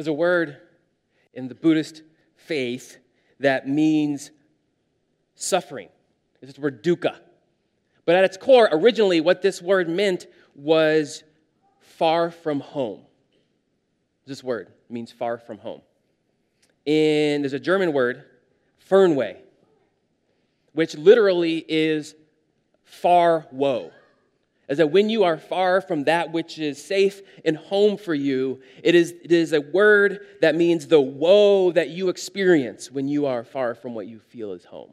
There's a word in the Buddhist faith that means suffering. It's the word dukkha. But at its core, originally, what this word meant was far from home. This word means far from home. And there's a German word, Fernweh, which literally is far woe. As that when you are far from that which is safe and home for you, it is, it is a word that means the woe that you experience when you are far from what you feel is home.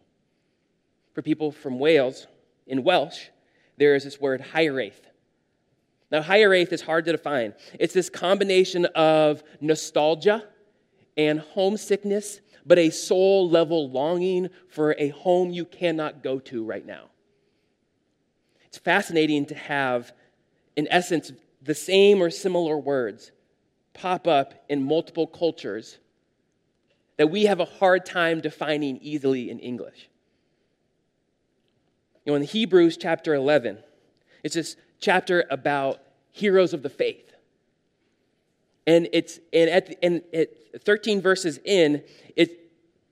For people from Wales, in Welsh, there is this word hiraeth. Now, hiraeth is hard to define. It's this combination of nostalgia and homesickness, but a soul level longing for a home you cannot go to right now. It's fascinating to have, in essence, the same or similar words pop up in multiple cultures that we have a hard time defining easily in English. You know, in Hebrews chapter 11, it's this chapter about heroes of the faith. And it's and at, and at 13 verses in, it,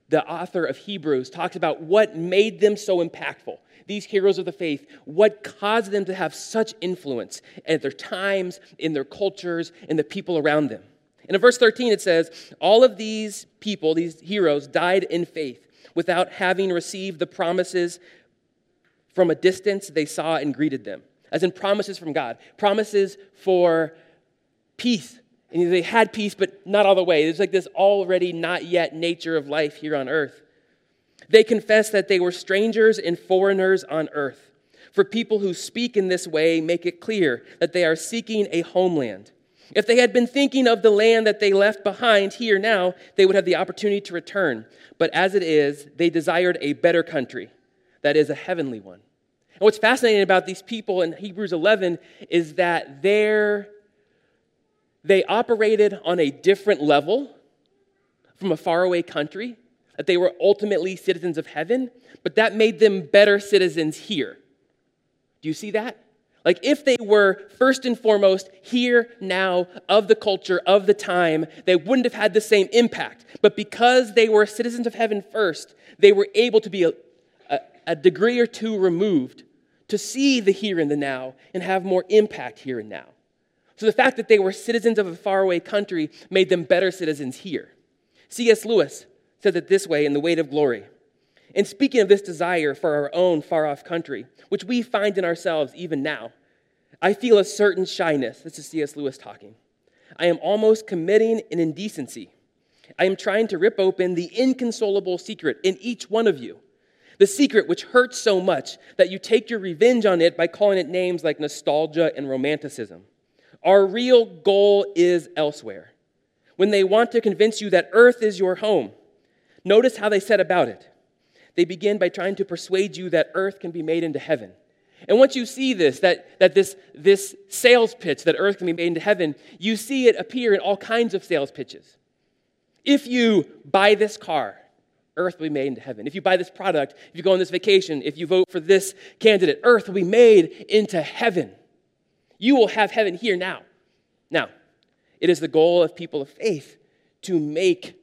the author of Hebrews talks about what made them so impactful. These heroes of the faith, what caused them to have such influence at their times, in their cultures, in the people around them. And in verse 13, it says, All of these people, these heroes, died in faith without having received the promises from a distance, they saw and greeted them, as in promises from God, promises for peace. And they had peace, but not all the way. There's like this already not yet nature of life here on earth. They confess that they were strangers and foreigners on earth. For people who speak in this way, make it clear that they are seeking a homeland. If they had been thinking of the land that they left behind here now, they would have the opportunity to return. But as it is, they desired a better country, that is, a heavenly one. And what's fascinating about these people in Hebrews 11 is that they they operated on a different level from a faraway country, that they were ultimately citizens of heaven, but that made them better citizens here. Do you see that? Like, if they were first and foremost here, now, of the culture, of the time, they wouldn't have had the same impact. But because they were citizens of heaven first, they were able to be a, a, a degree or two removed to see the here and the now and have more impact here and now. So the fact that they were citizens of a faraway country made them better citizens here. C.S. Lewis said it this way in The Weight of Glory. And speaking of this desire for our own far off country, which we find in ourselves even now, I feel a certain shyness. This is C.S. Lewis talking. I am almost committing an indecency. I am trying to rip open the inconsolable secret in each one of you the secret which hurts so much that you take your revenge on it by calling it names like nostalgia and romanticism. Our real goal is elsewhere. When they want to convince you that earth is your home, notice how they set about it. They begin by trying to persuade you that earth can be made into heaven. And once you see this, that, that this, this sales pitch that earth can be made into heaven, you see it appear in all kinds of sales pitches. If you buy this car, earth will be made into heaven. If you buy this product, if you go on this vacation, if you vote for this candidate, earth will be made into heaven. You will have heaven here now. Now, it is the goal of people of faith to make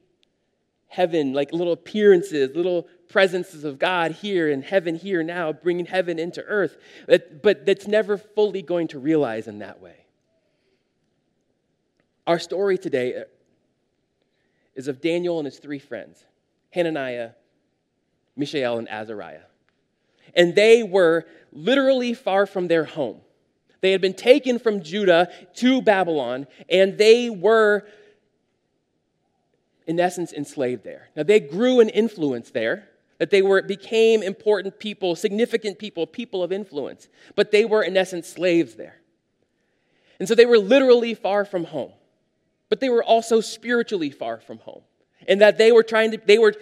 heaven like little appearances, little presences of God here and heaven here now, bringing heaven into earth. But that's never fully going to realize in that way. Our story today uh, is of Daniel and his three friends. Hananiah, Mishael, and Azariah. And they were literally far from their home. They had been taken from Judah to Babylon, and they were, in essence, enslaved there. Now, they grew in influence there, that they were, became important people, significant people, people of influence, but they were, in essence, slaves there. And so they were literally far from home, but they were also spiritually far from home and that they were trying to, they were,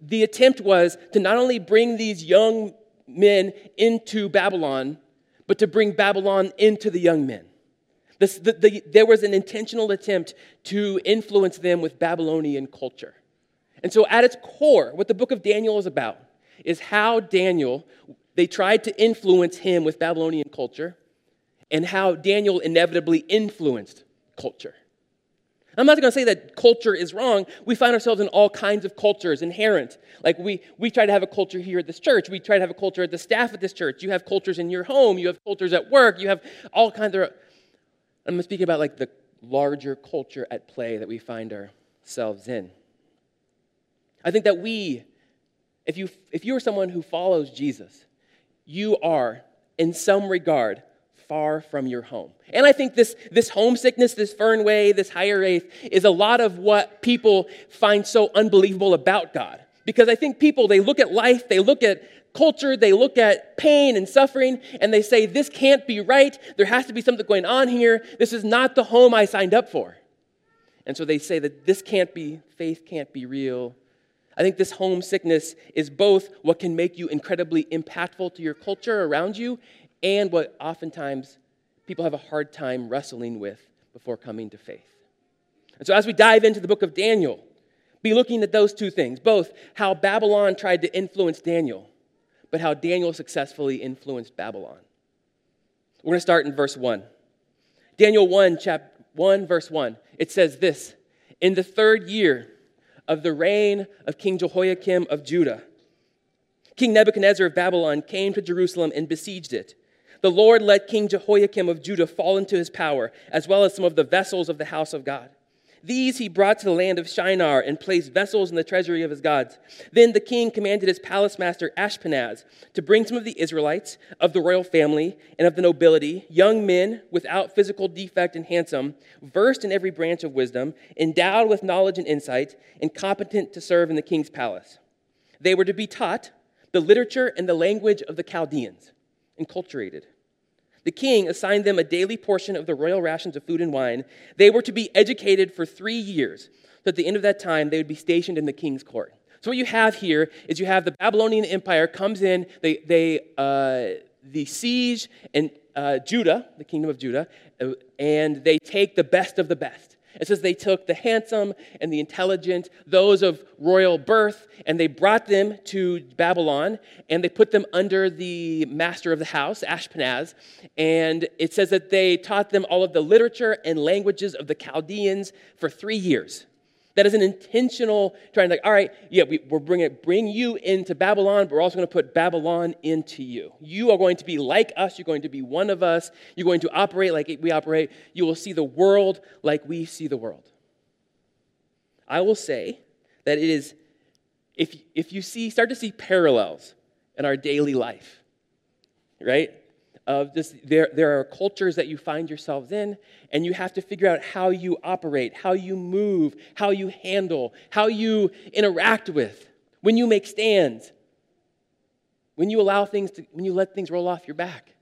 the attempt was to not only bring these young men into Babylon, but to bring Babylon into the young men. The, the, there was an intentional attempt to influence them with Babylonian culture. And so, at its core, what the book of Daniel is about is how Daniel, they tried to influence him with Babylonian culture, and how Daniel inevitably influenced culture. I'm not going to say that culture is wrong. We find ourselves in all kinds of cultures inherent. Like we, we try to have a culture here at this church. We try to have a culture at the staff at this church. You have cultures in your home. You have cultures at work. You have all kinds of. I'm speaking about like the larger culture at play that we find ourselves in. I think that we, if you, if you are someone who follows Jesus, you are, in some regard, far from your home. And I think this, this homesickness, this Fernweh, this hiraeth is a lot of what people find so unbelievable about God. Because I think people, they look at life, they look at culture, they look at pain and suffering, and they say, This can't be right. There has to be something going on here. This is not the home I signed up for. And so they say that this can't be, faith can't be real. I think this homesickness is both what can make you incredibly impactful to your culture around you and what oftentimes people have a hard time wrestling with before coming to faith. And so, as we dive into the book of Daniel, be looking at those two things both how Babylon tried to influence Daniel, but how Daniel successfully influenced Babylon. We're going to start in verse 1. Daniel 1, chapter 1, verse 1. It says this In the third year of the reign of King Jehoiakim of Judah, King Nebuchadnezzar of Babylon came to Jerusalem and besieged it. The Lord let King Jehoiakim of Judah fall into his power, as well as some of the vessels of the house of God. These he brought to the land of Shinar and placed vessels in the treasury of his gods. Then the king commanded his palace master Ashpenaz to bring some of the Israelites, of the royal family, and of the nobility, young men without physical defect and handsome, versed in every branch of wisdom, endowed with knowledge and insight, and competent to serve in the king's palace. They were to be taught the literature and the language of the Chaldeans, enculturated. The king assigned them a daily portion of the royal rations of food and wine. They were to be educated for three years. So at the end of that time, they would be stationed in the king's court. So what you have here is you have the Babylonian Empire comes in, they, they uh, the siege and uh, Judah, the kingdom of Judah, uh, and they take the best of the best. It says they took the handsome and the intelligent, those of royal birth, and they brought them to Babylon and they put them under the master of the house, Ashpenaz. And it says that they taught them all of the literature and languages of the Chaldeans for three years. That is an intentional trying to like, all right, yeah, we, are bringing bring you into Babylon, but we're also going to put Babylon into you. You are going to be like us. You're going to be one of us. You're going to operate like we operate. You will see the world like we see the world. I will say that it is, if, if you see, start to see parallels in our daily life, right? Of this there, there are cultures that you find yourselves in and you have to figure out how you operate how you move how you handle how you interact with when you make stands when you allow things to when you let things roll off your back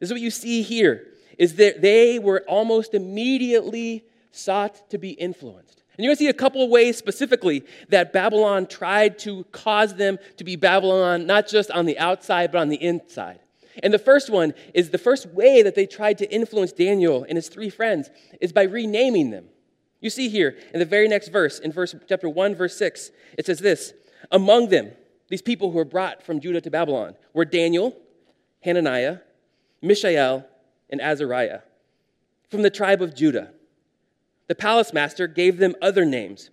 this is what you see here is that they were almost immediately sought to be influenced and you're going to see a couple of ways specifically that Babylon tried to cause them to be Babylon, not just on the outside, but on the inside. And the first one is the first way that they tried to influence Daniel and his three friends is by renaming them. You see here in the very next verse, in verse chapter 1, verse 6, it says this Among them, these people who were brought from Judah to Babylon, were Daniel, Hananiah, Mishael, and Azariah from the tribe of Judah. The palace master gave them other names.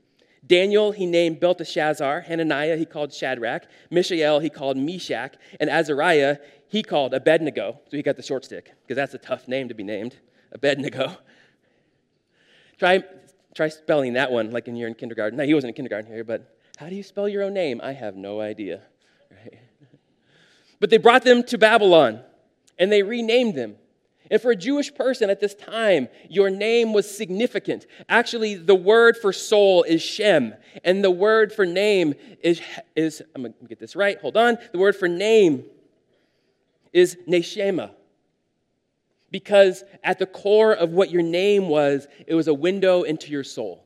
Daniel he named Belteshazzar, Hananiah he called Shadrach, Mishael he called Meshach, and Azariah he called Abednego, so he got the short stick, because that's a tough name to be named, Abednego. Try, try spelling that one like in you're in kindergarten. No, he wasn't in kindergarten here, but how do you spell your own name? I have no idea. Right? But they brought them to Babylon, and they renamed them. And for a Jewish person at this time, your name was significant. Actually, the word for soul is Shem, and the word for name is, is I'm going to get this right, hold on. The word for name is Neshama. Because at the core of what your name was, it was a window into your soul.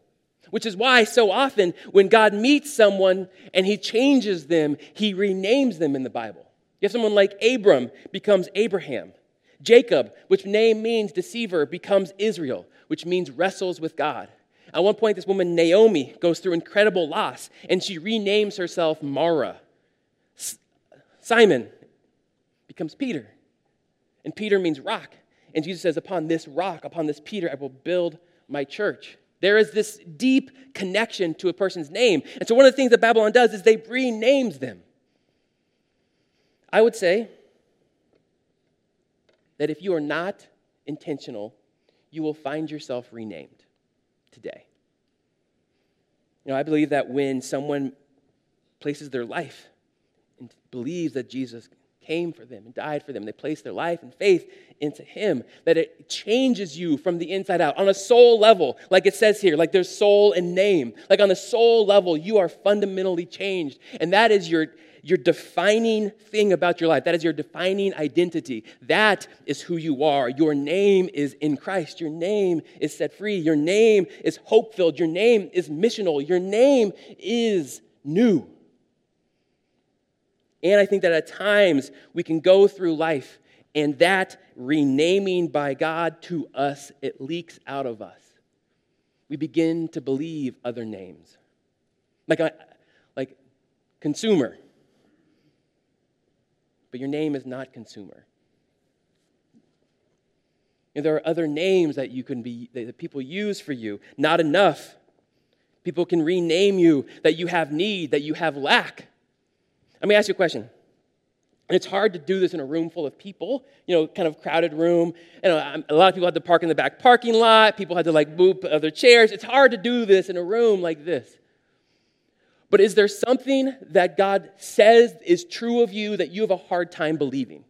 Which is why so often when God meets someone and he changes them, he renames them in the Bible. You have someone like Abram becomes Abraham. Jacob, which name means deceiver, becomes Israel, which means wrestles with God. At one point, this woman, Naomi, goes through incredible loss and she renames herself Mara. Simon becomes Peter. And Peter means rock. And Jesus says, Upon this rock, upon this Peter, I will build my church. There is this deep connection to a person's name. And so one of the things that Babylon does is they renames them. I would say that if you are not intentional, you will find yourself renamed today. You know, I believe that when someone places their life and believes that Jesus came for them and died for them, they place their life and faith into Him, that it changes you from the inside out on a soul level, like it says here, like there's soul and name. Like on the soul level, you are fundamentally changed. And that is your your defining thing about your life. That is your defining identity. That is who you are. Your name is in Christ. Your name is set free. Your name is hope filled. Your name is missional. Your name is new. And I think that at times we can go through life and that renaming by God to us, it leaks out of us. We begin to believe other names. Like, like consumer but your name is not consumer. There are other names that you can be that people use for you. Not enough. People can rename you that you have need, that you have lack. Let me ask you a question. And it's hard to do this in a room full of people, you know, kind of crowded room. And a lot of people had to park in the back parking lot. People had to like move other chairs. It's hard to do this in a room like this. But is there something that God says is true of you that you have a hard time believing?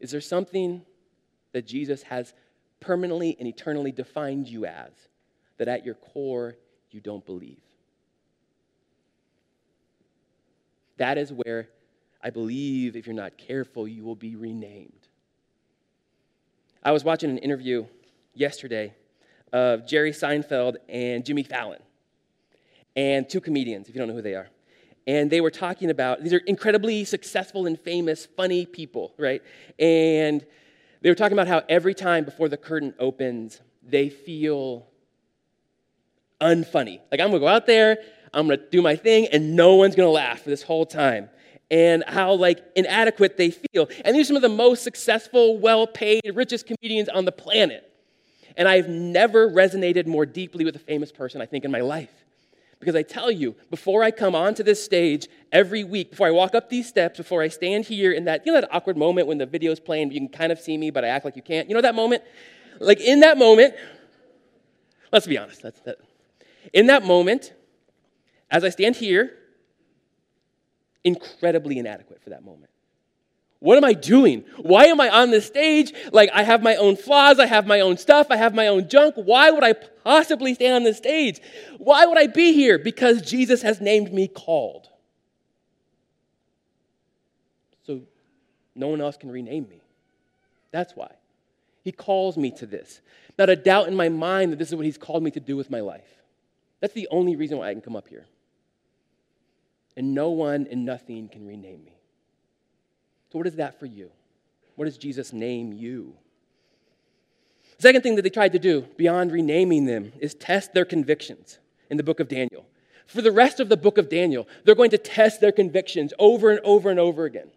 Is there something that Jesus has permanently and eternally defined you as that at your core you don't believe? That is where I believe if you're not careful, you will be renamed. I was watching an interview yesterday of Jerry Seinfeld and Jimmy Fallon, and two comedians, if you don't know who they are. And they were talking about, these are incredibly successful and famous, funny people, right? And they were talking about how every time before the curtain opens, they feel unfunny. Like, I'm gonna go out there, I'm gonna do my thing, and no one's gonna laugh for this whole time. And how like inadequate they feel. And these are some of the most successful, well-paid, richest comedians on the planet. And I've never resonated more deeply with a famous person, I think, in my life. Because I tell you, before I come onto this stage every week, before I walk up these steps, before I stand here in that, you know, that awkward moment when the video's playing, you can kind of see me, but I act like you can't. You know that moment? Like in that moment, let's be honest, that's that. In that moment, as I stand here, incredibly inadequate for that moment. What am I doing? Why am I on this stage? Like, I have my own flaws, I have my own stuff, I have my own junk. Why would I possibly stand on this stage? Why would I be here? Because Jesus has named me called. So no one else can rename me. That's why. He calls me to this. Not a doubt in my mind that this is what He's called me to do with my life. That's the only reason why I can come up here. And no one and nothing can rename me. So, what is that for you? What does Jesus name you? Second thing that they tried to do, beyond renaming them, is test their convictions in the book of Daniel. For the rest of the book of Daniel, they're going to test their convictions over and over and over again.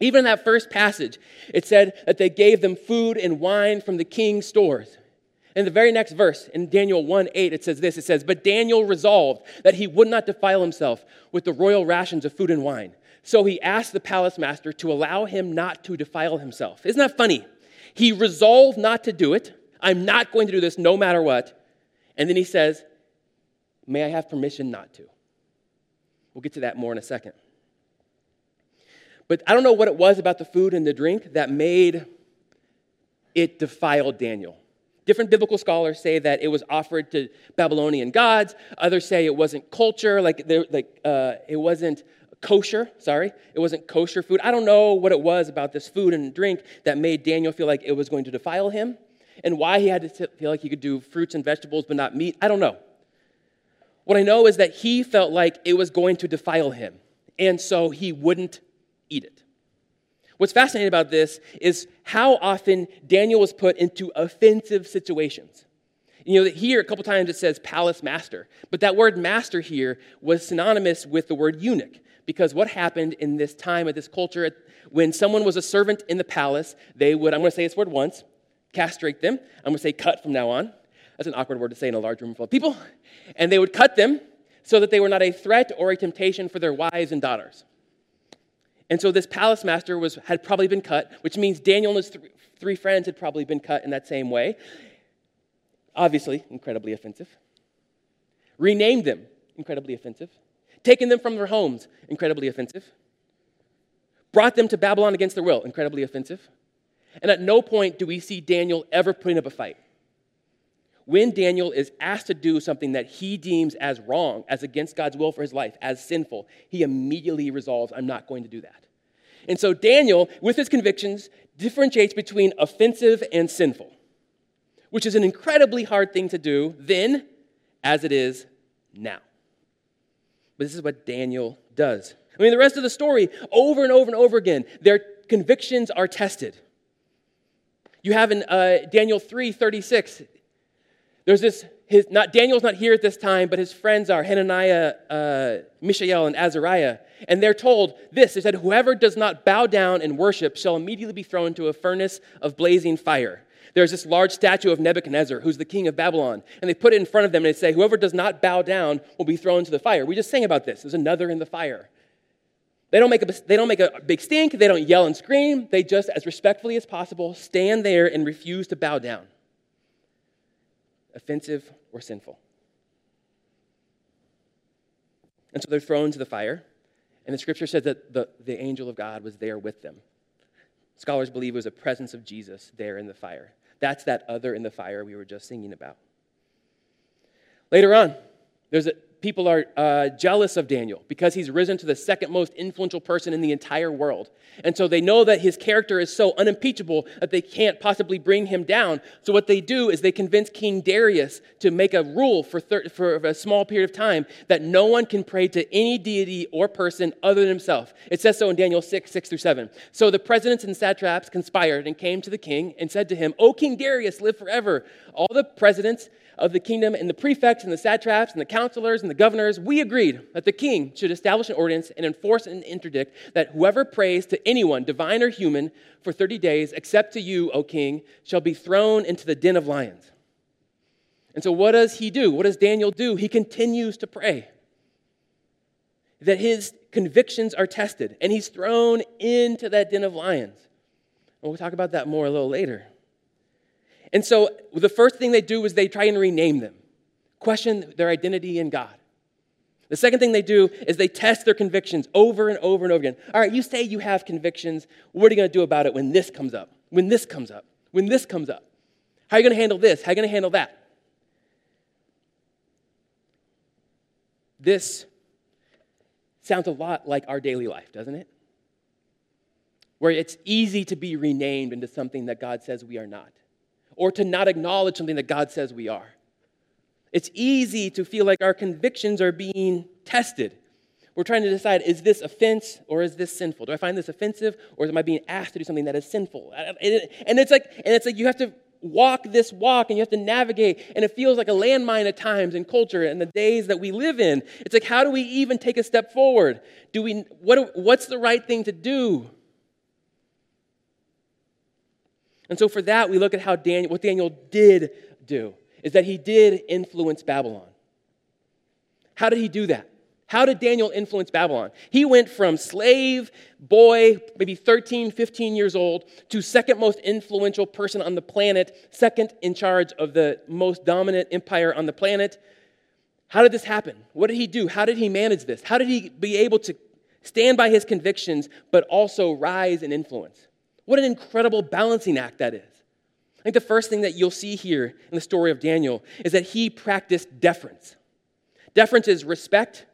Even in that first passage, it said that they gave them food and wine from the king's stores. In the very next verse, in Daniel 1 8, it says this it says, But Daniel resolved that he would not defile himself with the royal rations of food and wine. So he asked the palace master to allow him not to defile himself. Isn't that funny? He resolved not to do it. I'm not going to do this no matter what. And then he says, May I have permission not to? We'll get to that more in a second. But I don't know what it was about the food and the drink that made it defile Daniel. Different biblical scholars say that it was offered to Babylonian gods. Others say it wasn't culture, like, like uh, it wasn't kosher, sorry. It wasn't kosher food. I don't know what it was about this food and drink that made Daniel feel like it was going to defile him and why he had to feel like he could do fruits and vegetables but not meat. I don't know. What I know is that he felt like it was going to defile him, and so he wouldn't eat it. What's fascinating about this is how often Daniel was put into offensive situations. You know, here a couple times it says palace master, but that word master here was synonymous with the word eunuch because what happened in this time of this culture, when someone was a servant in the palace, they would, I'm going to say this word once, castrate them. I'm going to say cut from now on. That's an awkward word to say in a large room full of people. And they would cut them so that they were not a threat or a temptation for their wives and daughters. And so this palace master was, had probably been cut, which means Daniel and his th- three friends had probably been cut in that same way. Obviously, incredibly offensive. Renamed them, incredibly offensive. Taken them from their homes, incredibly offensive. Brought them to Babylon against their will, incredibly offensive. And at no point do we see Daniel ever putting up a fight. When Daniel is asked to do something that he deems as wrong, as against God's will for his life, as sinful, he immediately resolves, I'm not going to do that. And so Daniel, with his convictions, differentiates between offensive and sinful, which is an incredibly hard thing to do then as it is now. But this is what Daniel does. I mean, the rest of the story, over and over and over again, their convictions are tested. You have in uh, Daniel 3 36, there's this, his, not, Daniel's not here at this time, but his friends are Hananiah, uh, Mishael, and Azariah. And they're told this they said, Whoever does not bow down and worship shall immediately be thrown into a furnace of blazing fire. There's this large statue of Nebuchadnezzar, who's the king of Babylon. And they put it in front of them and they say, Whoever does not bow down will be thrown into the fire. We just sang about this. There's another in the fire. They don't, make a, they don't make a big stink. They don't yell and scream. They just, as respectfully as possible, stand there and refuse to bow down offensive, or sinful. And so they're thrown into the fire. And the scripture says that the, the angel of God was there with them. Scholars believe it was a presence of Jesus there in the fire. That's that other in the fire we were just singing about. Later on, there's a, people are uh, jealous of Daniel because he's risen to the second most influential person in the entire world. And so they know that his character is so unimpeachable that they can't possibly bring him down. So what they do is they convince King Darius to make a rule for, thir- for a small period of time that no one can pray to any deity or person other than himself. It says so in Daniel 6, 6 through 7. So the presidents and satraps conspired and came to the king and said to him, O King Darius, live forever. All the presidents of the kingdom and the prefects and the satraps and the counselors and the governors, we agreed that the king should establish an ordinance and enforce an interdict that whoever prays to anyone, divine or human, for 30 days, except to you, O king, shall be thrown into the den of lions. And so, what does he do? What does Daniel do? He continues to pray that his convictions are tested, and he's thrown into that den of lions. And we'll talk about that more a little later. And so the first thing they do is they try and rename them, question their identity in God. The second thing they do is they test their convictions over and over and over again. All right, you say you have convictions. What are you going to do about it when this comes up? When this comes up? When this comes up? How are you going to handle this? How are you going to handle that? This sounds a lot like our daily life, doesn't it? Where it's easy to be renamed into something that God says we are not or to not acknowledge something that God says we are. It's easy to feel like our convictions are being tested. We're trying to decide is this offense or is this sinful? Do I find this offensive or am I being asked to do something that is sinful? And it's like, and it's like you have to walk this walk and you have to navigate and it feels like a landmine at times in culture and the days that we live in it's like how do we even take a step forward do we what, what's the right thing to do And so for that, we look at how Daniel, what Daniel did do, is that he did influence Babylon. How did he do that? How did Daniel influence Babylon? He went from slave boy, maybe 13, 15 years old, to second most influential person on the planet, second in charge of the most dominant empire on the planet. How did this happen? What did he do? How did he manage this? How did he be able to stand by his convictions, but also rise in influence? What an incredible balancing act that is. I think the first thing that you'll see here in the story of Daniel is that he practiced deference. Deference is respect,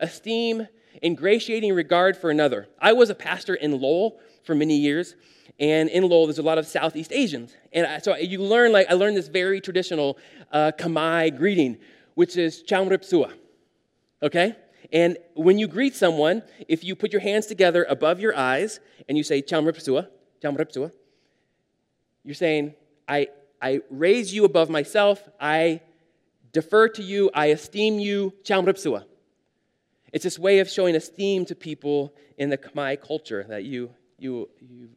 esteem, ingratiating regard for another. I was a pastor in Lowell for many years, and in Lowell, there's a lot of Southeast Asians. And so you learn, like, I learned this very traditional uh, Khmer greeting, which is Chamripsua. Okay? And when you greet someone, if you put your hands together above your eyes and you say Chamripsua, you're saying, I, I raise you above myself, I defer to you, I esteem you, It's this way of showing esteem to people in the Khmer culture that you you,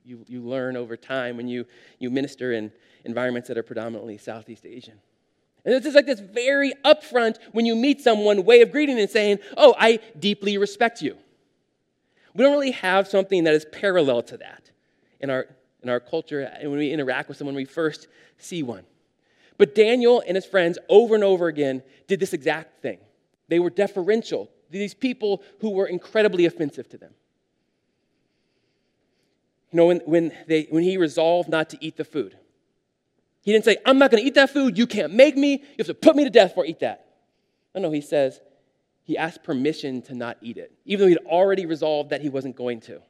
you, you, learn over time when you, you minister in environments that are predominantly Southeast Asian. And this is like this very upfront, when you meet someone, way of greeting and saying, Oh, I deeply respect you. We don't really have something that is parallel to that in our, in our culture and when we interact with someone, we first see one. But Daniel and his friends, over and over again, did this exact thing. They were deferential to these people who were incredibly offensive to them. You know, when, when, they, when he resolved not to eat the food, he didn't say, I'm not going to eat that food. You can't make me. You have to put me to death before I eat that. No, no, he says, he asked permission to not eat it, even though he'd already resolved that he wasn't going to.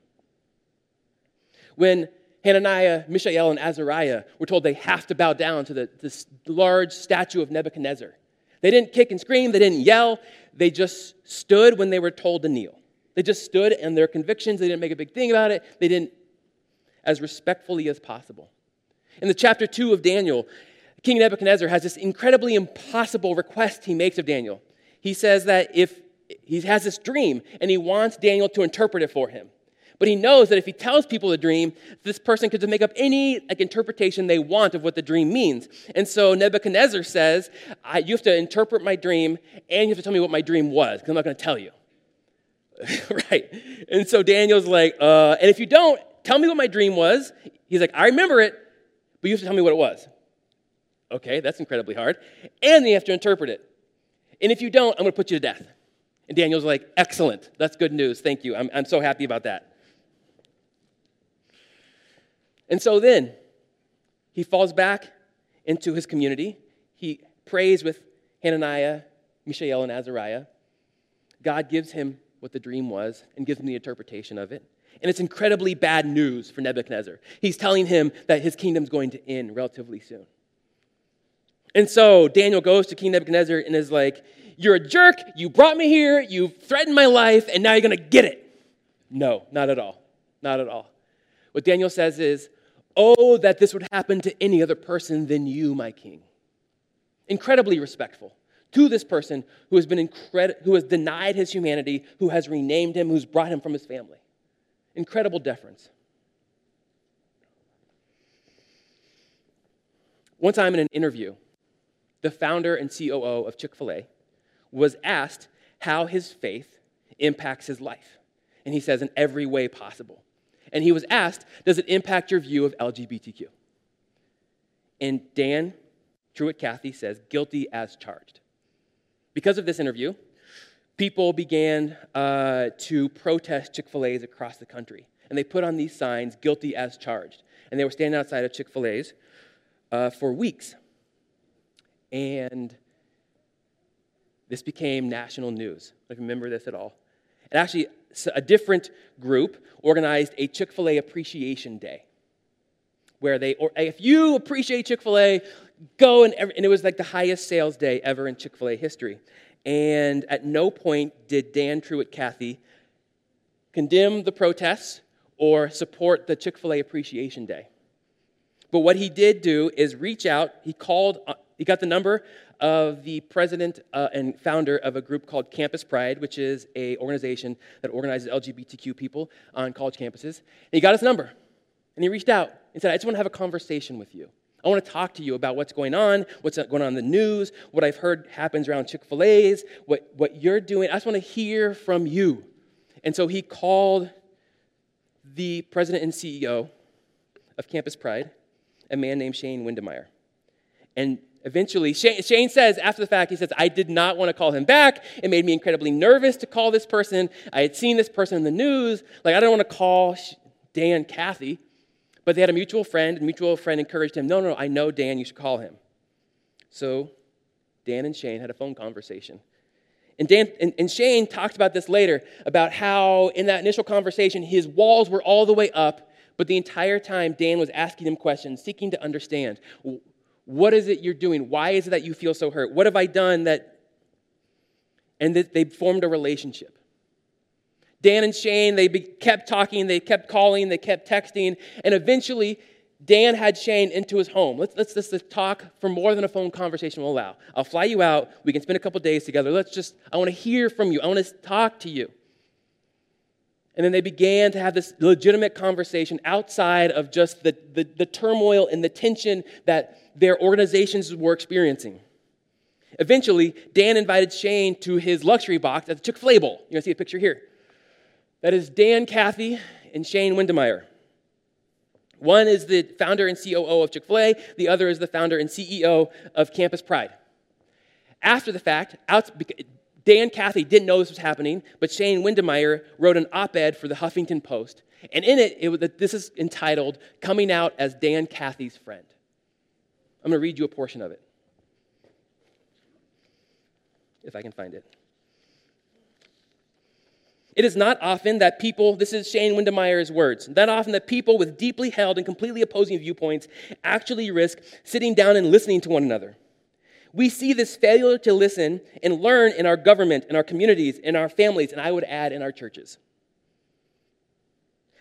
When Hananiah, Mishael, and Azariah were told they have to bow down to the, this large statue of Nebuchadnezzar, they didn't kick and scream, they didn't yell, they just stood when they were told to kneel. They just stood in their convictions, they didn't make a big thing about it, they didn't as respectfully as possible. In the chapter 2 of Daniel, King Nebuchadnezzar has this incredibly impossible request he makes of Daniel. He says that if he has this dream and he wants Daniel to interpret it for him. But he knows that if he tells people the dream, this person could just make up any like, interpretation they want of what the dream means. And so Nebuchadnezzar says, You have to interpret my dream and you have to tell me what my dream was, because I'm not going to tell you. right. And so Daniel's like, uh, And if you don't, tell me what my dream was. He's like, I remember it, but you have to tell me what it was. Okay, that's incredibly hard. And then you have to interpret it. And if you don't, I'm going to put you to death. And Daniel's like, excellent. That's good news. Thank you. I'm, I'm so happy about that. And so then, he falls back into his community. He prays with Hananiah, Mishael, and Azariah. God gives him what the dream was and gives him the interpretation of it. And it's incredibly bad news for Nebuchadnezzar. He's telling him that his kingdom's going to end relatively soon. And so Daniel goes to King Nebuchadnezzar and is like, You're a jerk. You brought me here. You threatened my life, and now you're going to get it. No, not at all. Not at all. What Daniel says is, Oh, that this would happen to any other person than you, my king. Incredibly respectful to this person who has been incredi- who has denied his humanity, who has renamed him, who's brought him from his family. Incredible deference. One time in an interview, the founder and COO of Chick fil A was asked how his faith impacts his life. And he says, in every way possible. And he was asked, Does it impact your view of LGBTQ? And Dan Truett Cathy says, Guilty as charged. Because of this interview, people began uh, to protest Chick fil A's across the country. And they put on these signs, guilty as charged. And they were standing outside of Chick fil A's uh, for weeks. And this became national news. I remember this at all. And actually, a different group organized a Chick fil A appreciation day where they, or if you appreciate Chick fil A, go and, and it was like the highest sales day ever in Chick fil A history. And at no point did Dan Truett Cathy condemn the protests or support the Chick fil A Appreciation Day. But what he did do is reach out. He called, uh, he got the number of the president uh, and founder of a group called Campus Pride, which is a organization that organizes LGBTQ people on college campuses. And he got his number. And he reached out and said, I just want to have a conversation with you. I want to talk to you about what's going on, what's going on in the news, what I've heard happens around Chick fil A's, what, what you're doing. I just want to hear from you. And so he called the president and CEO of Campus Pride, a man named Shane Windemeyer. And eventually, Shane, Shane, says after the fact, he says, I did not want to call him back. It made me incredibly nervous to call this person. I had seen this person in the news. Like, I don't want to call Dan Cathy. But they had a mutual friend, and mutual friend encouraged him, No, no, no, I know Dan, you should call him. So Dan and Shane had a phone conversation. And, Dan, and, and Shane talked about this later about how in that initial conversation, his walls were all the way up, but the entire time Dan was asking him questions, seeking to understand what is it you're doing? Why is it that you feel so hurt? What have I done that. And that they formed a relationship. Dan and Shane, they kept talking, they kept calling, they kept texting, and eventually Dan had Shane into his home. Let's, let's, let's, talk for more than a phone conversation will allow. I'll fly you out. We can spend a couple days together. Let's just, I want to hear from you. I want to talk to you. And then they began to have this legitimate conversation outside of just the, the, the, turmoil and the tension that their organizations were experiencing. Eventually, Dan invited Shane to his luxury box at the Chick fil A Bowl. You're to see a picture here. That is Dan Cathy and Shane Windemeyer. One is the founder and COO of Chick fil A, the other is the founder and CEO of Campus Pride. After the fact, out, Dan Cathy didn't know this was happening, but Shane Windemeyer wrote an op ed for the Huffington Post. And in it, it this is entitled Coming Out as Dan Cathy's Friend. I'm going to read you a portion of it, if I can find it. It is not often that people, this is Shane Windemeyer's words, not often that people with deeply held and completely opposing viewpoints actually risk sitting down and listening to one another. We see this failure to listen and learn in our government, in our communities, in our families, and I would add in our churches.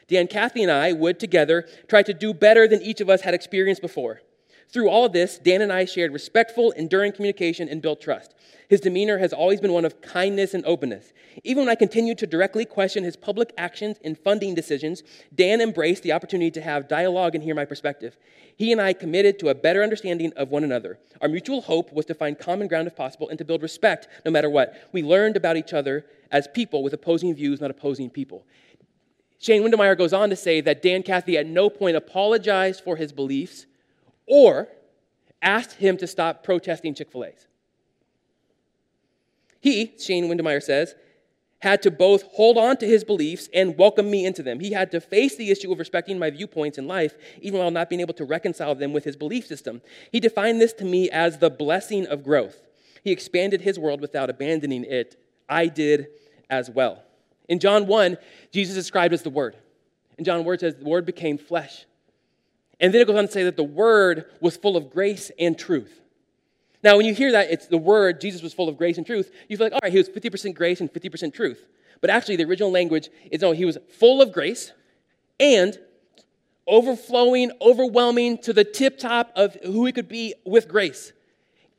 Dan Cathy and I would together try to do better than each of us had experienced before. Through all this, Dan and I shared respectful, enduring communication and built trust. His demeanor has always been one of kindness and openness. Even when I continued to directly question his public actions and funding decisions, Dan embraced the opportunity to have dialogue and hear my perspective. He and I committed to a better understanding of one another. Our mutual hope was to find common ground if possible and to build respect no matter what. We learned about each other as people with opposing views, not opposing people. Shane Windemeyer goes on to say that Dan Cathy at no point apologized for his beliefs or asked him to stop protesting Chick fil A's. He, Shane Windemeyer says, had to both hold on to his beliefs and welcome me into them. He had to face the issue of respecting my viewpoints in life, even while not being able to reconcile them with his belief system. He defined this to me as the blessing of growth. He expanded his world without abandoning it. I did as well. In John 1, Jesus is described as the Word. And John 1 says, The Word became flesh. And then it goes on to say that the Word was full of grace and truth. Now, when you hear that, it's the word, Jesus was full of grace and truth, you feel like, all right, he was 50% grace and 50% truth. But actually, the original language is no, he was full of grace and overflowing, overwhelming to the tip top of who he could be with grace.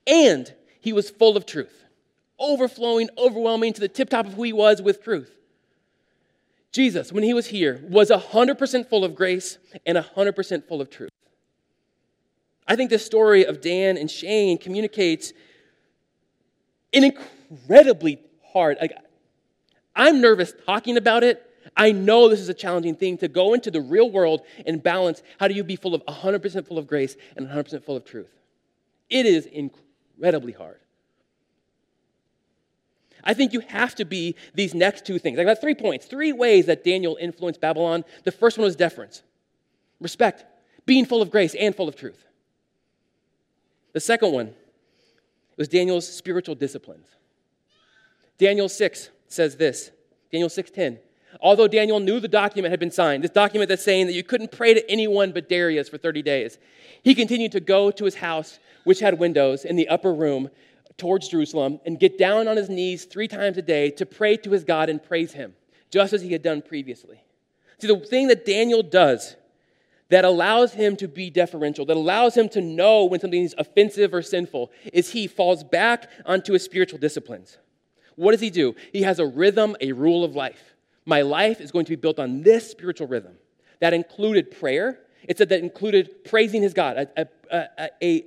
And he was full of truth, overflowing, overwhelming to the tip top of who he was with truth. Jesus, when he was here, was 100% full of grace and 100% full of truth. I think this story of Dan and Shane communicates an incredibly hard. Like, I'm nervous talking about it. I know this is a challenging thing to go into the real world and balance how do you be full of 100% full of grace and 100% full of truth. It is incredibly hard. I think you have to be these next two things. I got three points, three ways that Daniel influenced Babylon. The first one was deference, respect, being full of grace and full of truth. The second one was Daniel's spiritual disciplines. Daniel 6 says this Daniel 6:10. Although Daniel knew the document had been signed, this document that's saying that you couldn't pray to anyone but Darius for 30 days, he continued to go to his house, which had windows in the upper room towards Jerusalem, and get down on his knees three times a day to pray to his God and praise him, just as he had done previously. See, the thing that Daniel does that allows him to be deferential, that allows him to know when something is offensive or sinful, is he falls back onto his spiritual disciplines. What does he do? He has a rhythm, a rule of life. My life is going to be built on this spiritual rhythm. That included prayer. It said that included praising his God, a, a, a,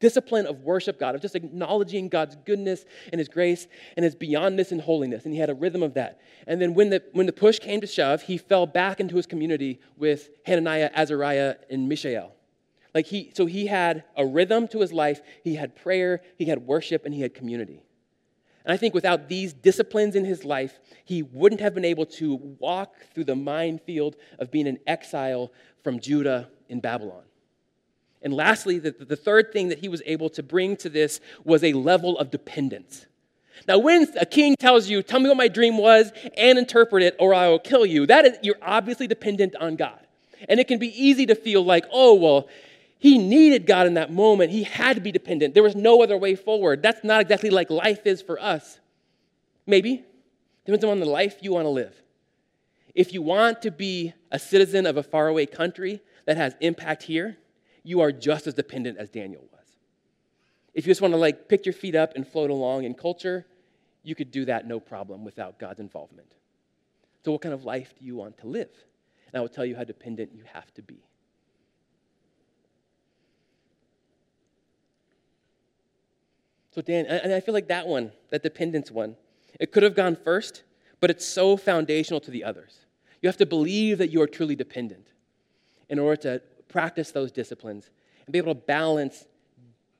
discipline of worship God, of just acknowledging God's goodness and His grace and His beyondness and holiness. And he had a rhythm of that. And then when the, when the push came to shove, he fell back into his community with Hananiah, Azariah, and Mishael. Like he, so he had a rhythm to his life. He had prayer, he had worship, and he had community. And I think without these disciplines in his life, he wouldn't have been able to walk through the minefield of being an exile from Judah in Babylon. And lastly, the, the third thing that he was able to bring to this was a level of dependence. Now, when a king tells you, Tell me what my dream was and interpret it, or I will kill you, that is, you're obviously dependent on God. And it can be easy to feel like, oh, well, he needed God in that moment. He had to be dependent. There was no other way forward. That's not exactly like life is for us. Maybe. Depends on the life you want to live. If you want to be a citizen of a faraway country that has impact here, you are just as dependent as Daniel was. If you just want to like pick your feet up and float along in culture, you could do that no problem without God's involvement. So, what kind of life do you want to live? And I will tell you how dependent you have to be. So, Dan, and I feel like that one, that dependence one, it could have gone first, but it's so foundational to the others. You have to believe that you are truly dependent in order to practice those disciplines and be able to balance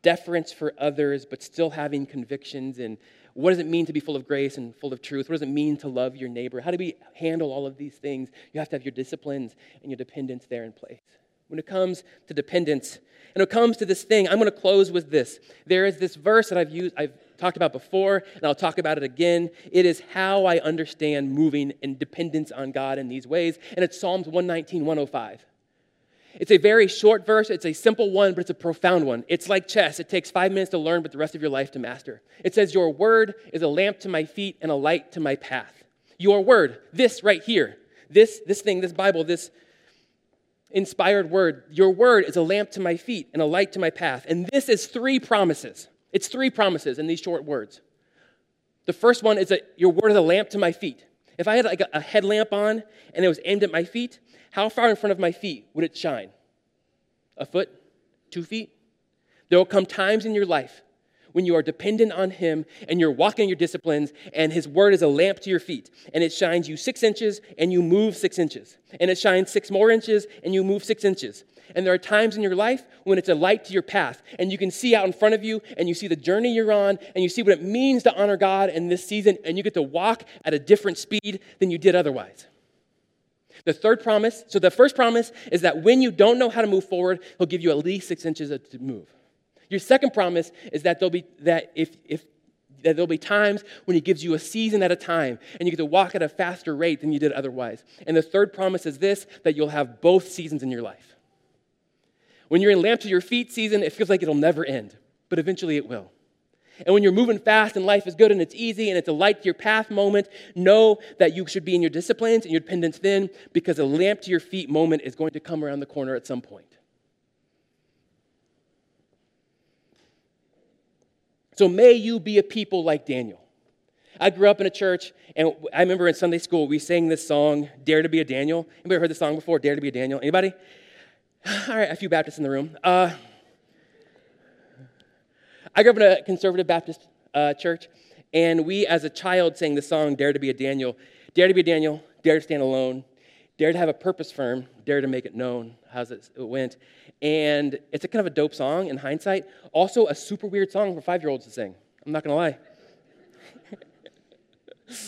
deference for others, but still having convictions and what does it mean to be full of grace and full of truth? What does it mean to love your neighbor? How do we handle all of these things? You have to have your disciplines and your dependence there in place. When it comes to dependence, and it comes to this thing, I'm going to close with this. There is this verse that I've used, I've talked about before, and I'll talk about it again. It is how I understand moving in dependence on God in these ways, and it's Psalms 119, 105. It's a very short verse. It's a simple one, but it's a profound one. It's like chess. It takes five minutes to learn, but the rest of your life to master. It says, Your word is a lamp to my feet and a light to my path. Your word, this right here, this, this thing, this Bible, this inspired word, your word is a lamp to my feet and a light to my path. And this is three promises. It's three promises in these short words. The first one is that your word is a lamp to my feet. If I had like a headlamp on and it was aimed at my feet, how far in front of my feet would it shine? A foot? Two feet? There will come times in your life when you are dependent on Him and you're walking your disciplines, and His word is a lamp to your feet, and it shines you six inches and you move six inches, and it shines six more inches and you move six inches. And there are times in your life when it's a light to your path, and you can see out in front of you, and you see the journey you're on, and you see what it means to honor God in this season, and you get to walk at a different speed than you did otherwise. The third promise so the first promise is that when you don't know how to move forward, he'll give you at least six inches to move. Your second promise is that there'll be that if, if that there'll be times when he gives you a season at a time and you get to walk at a faster rate than you did otherwise. And the third promise is this that you'll have both seasons in your life. When you're in lamp to your feet season, it feels like it'll never end, but eventually it will. And when you're moving fast and life is good and it's easy and it's a light to your path moment, know that you should be in your disciplines and your dependence then because a lamp to your feet moment is going to come around the corner at some point. So may you be a people like Daniel. I grew up in a church, and I remember in Sunday school we sang this song, "Dare to be a Daniel." Anybody heard the song before? "Dare to be a Daniel." Anybody? All right, a few Baptists in the room. Uh, I grew up in a conservative Baptist uh, church, and we, as a child, sang the song "Dare to be a Daniel." Dare to be a Daniel. Dare to stand alone. Dare to have a purpose firm. Dare to make it known. How's it, it went? And it's a kind of a dope song in hindsight. Also, a super weird song for five year olds to sing. I'm not to lie.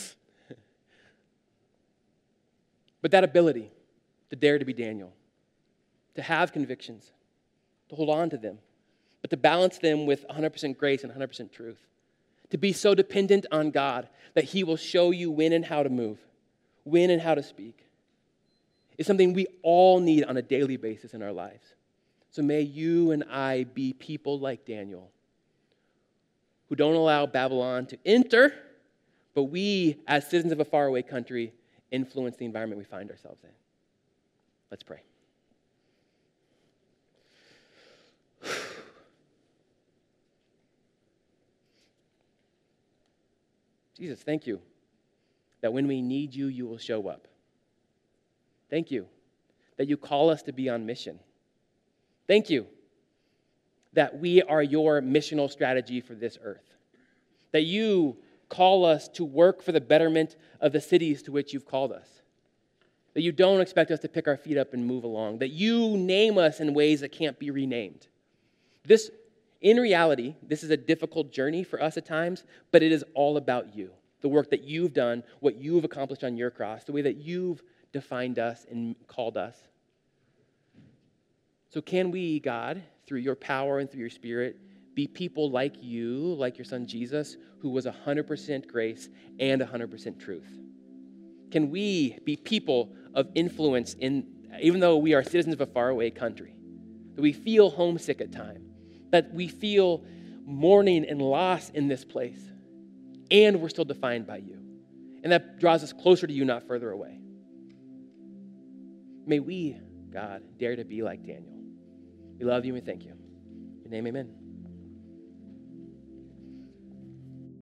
but that ability to dare to be Daniel, to have convictions, to hold on to them, but to balance them with 100% grace and 100% truth. To be so dependent on God that He will show you when and how to move, when and how to speak, is something we all need on a daily basis in our lives. So may you and I be people like Daniel, who don't allow Babylon to enter, but we, as citizens of a faraway country, influence the environment we find ourselves in. Let's pray. Jesus, thank you that when we need you, you will show up. Thank you that you call us to be on mission. Thank you that we are your missional strategy for this earth. That you call us to work for the betterment of the cities to which you've called us. That you don't expect us to pick our feet up and move along. That you name us in ways that can't be renamed. This in reality, this is a difficult journey for us at times, but it is all about you. The work that you've done, what you've accomplished on your cross, the way that you've defined us and called us. So, can we, God, through your power and through your spirit, be people like you, like your son Jesus, who was 100% grace and 100% truth? Can we be people of influence in, even though we are citizens of a faraway country? That we feel homesick at times that we feel mourning and loss in this place, and we're still defined by you. And that draws us closer to you, not further away. May we, God, dare to be like Daniel. We love you and we thank you. In your name, amen.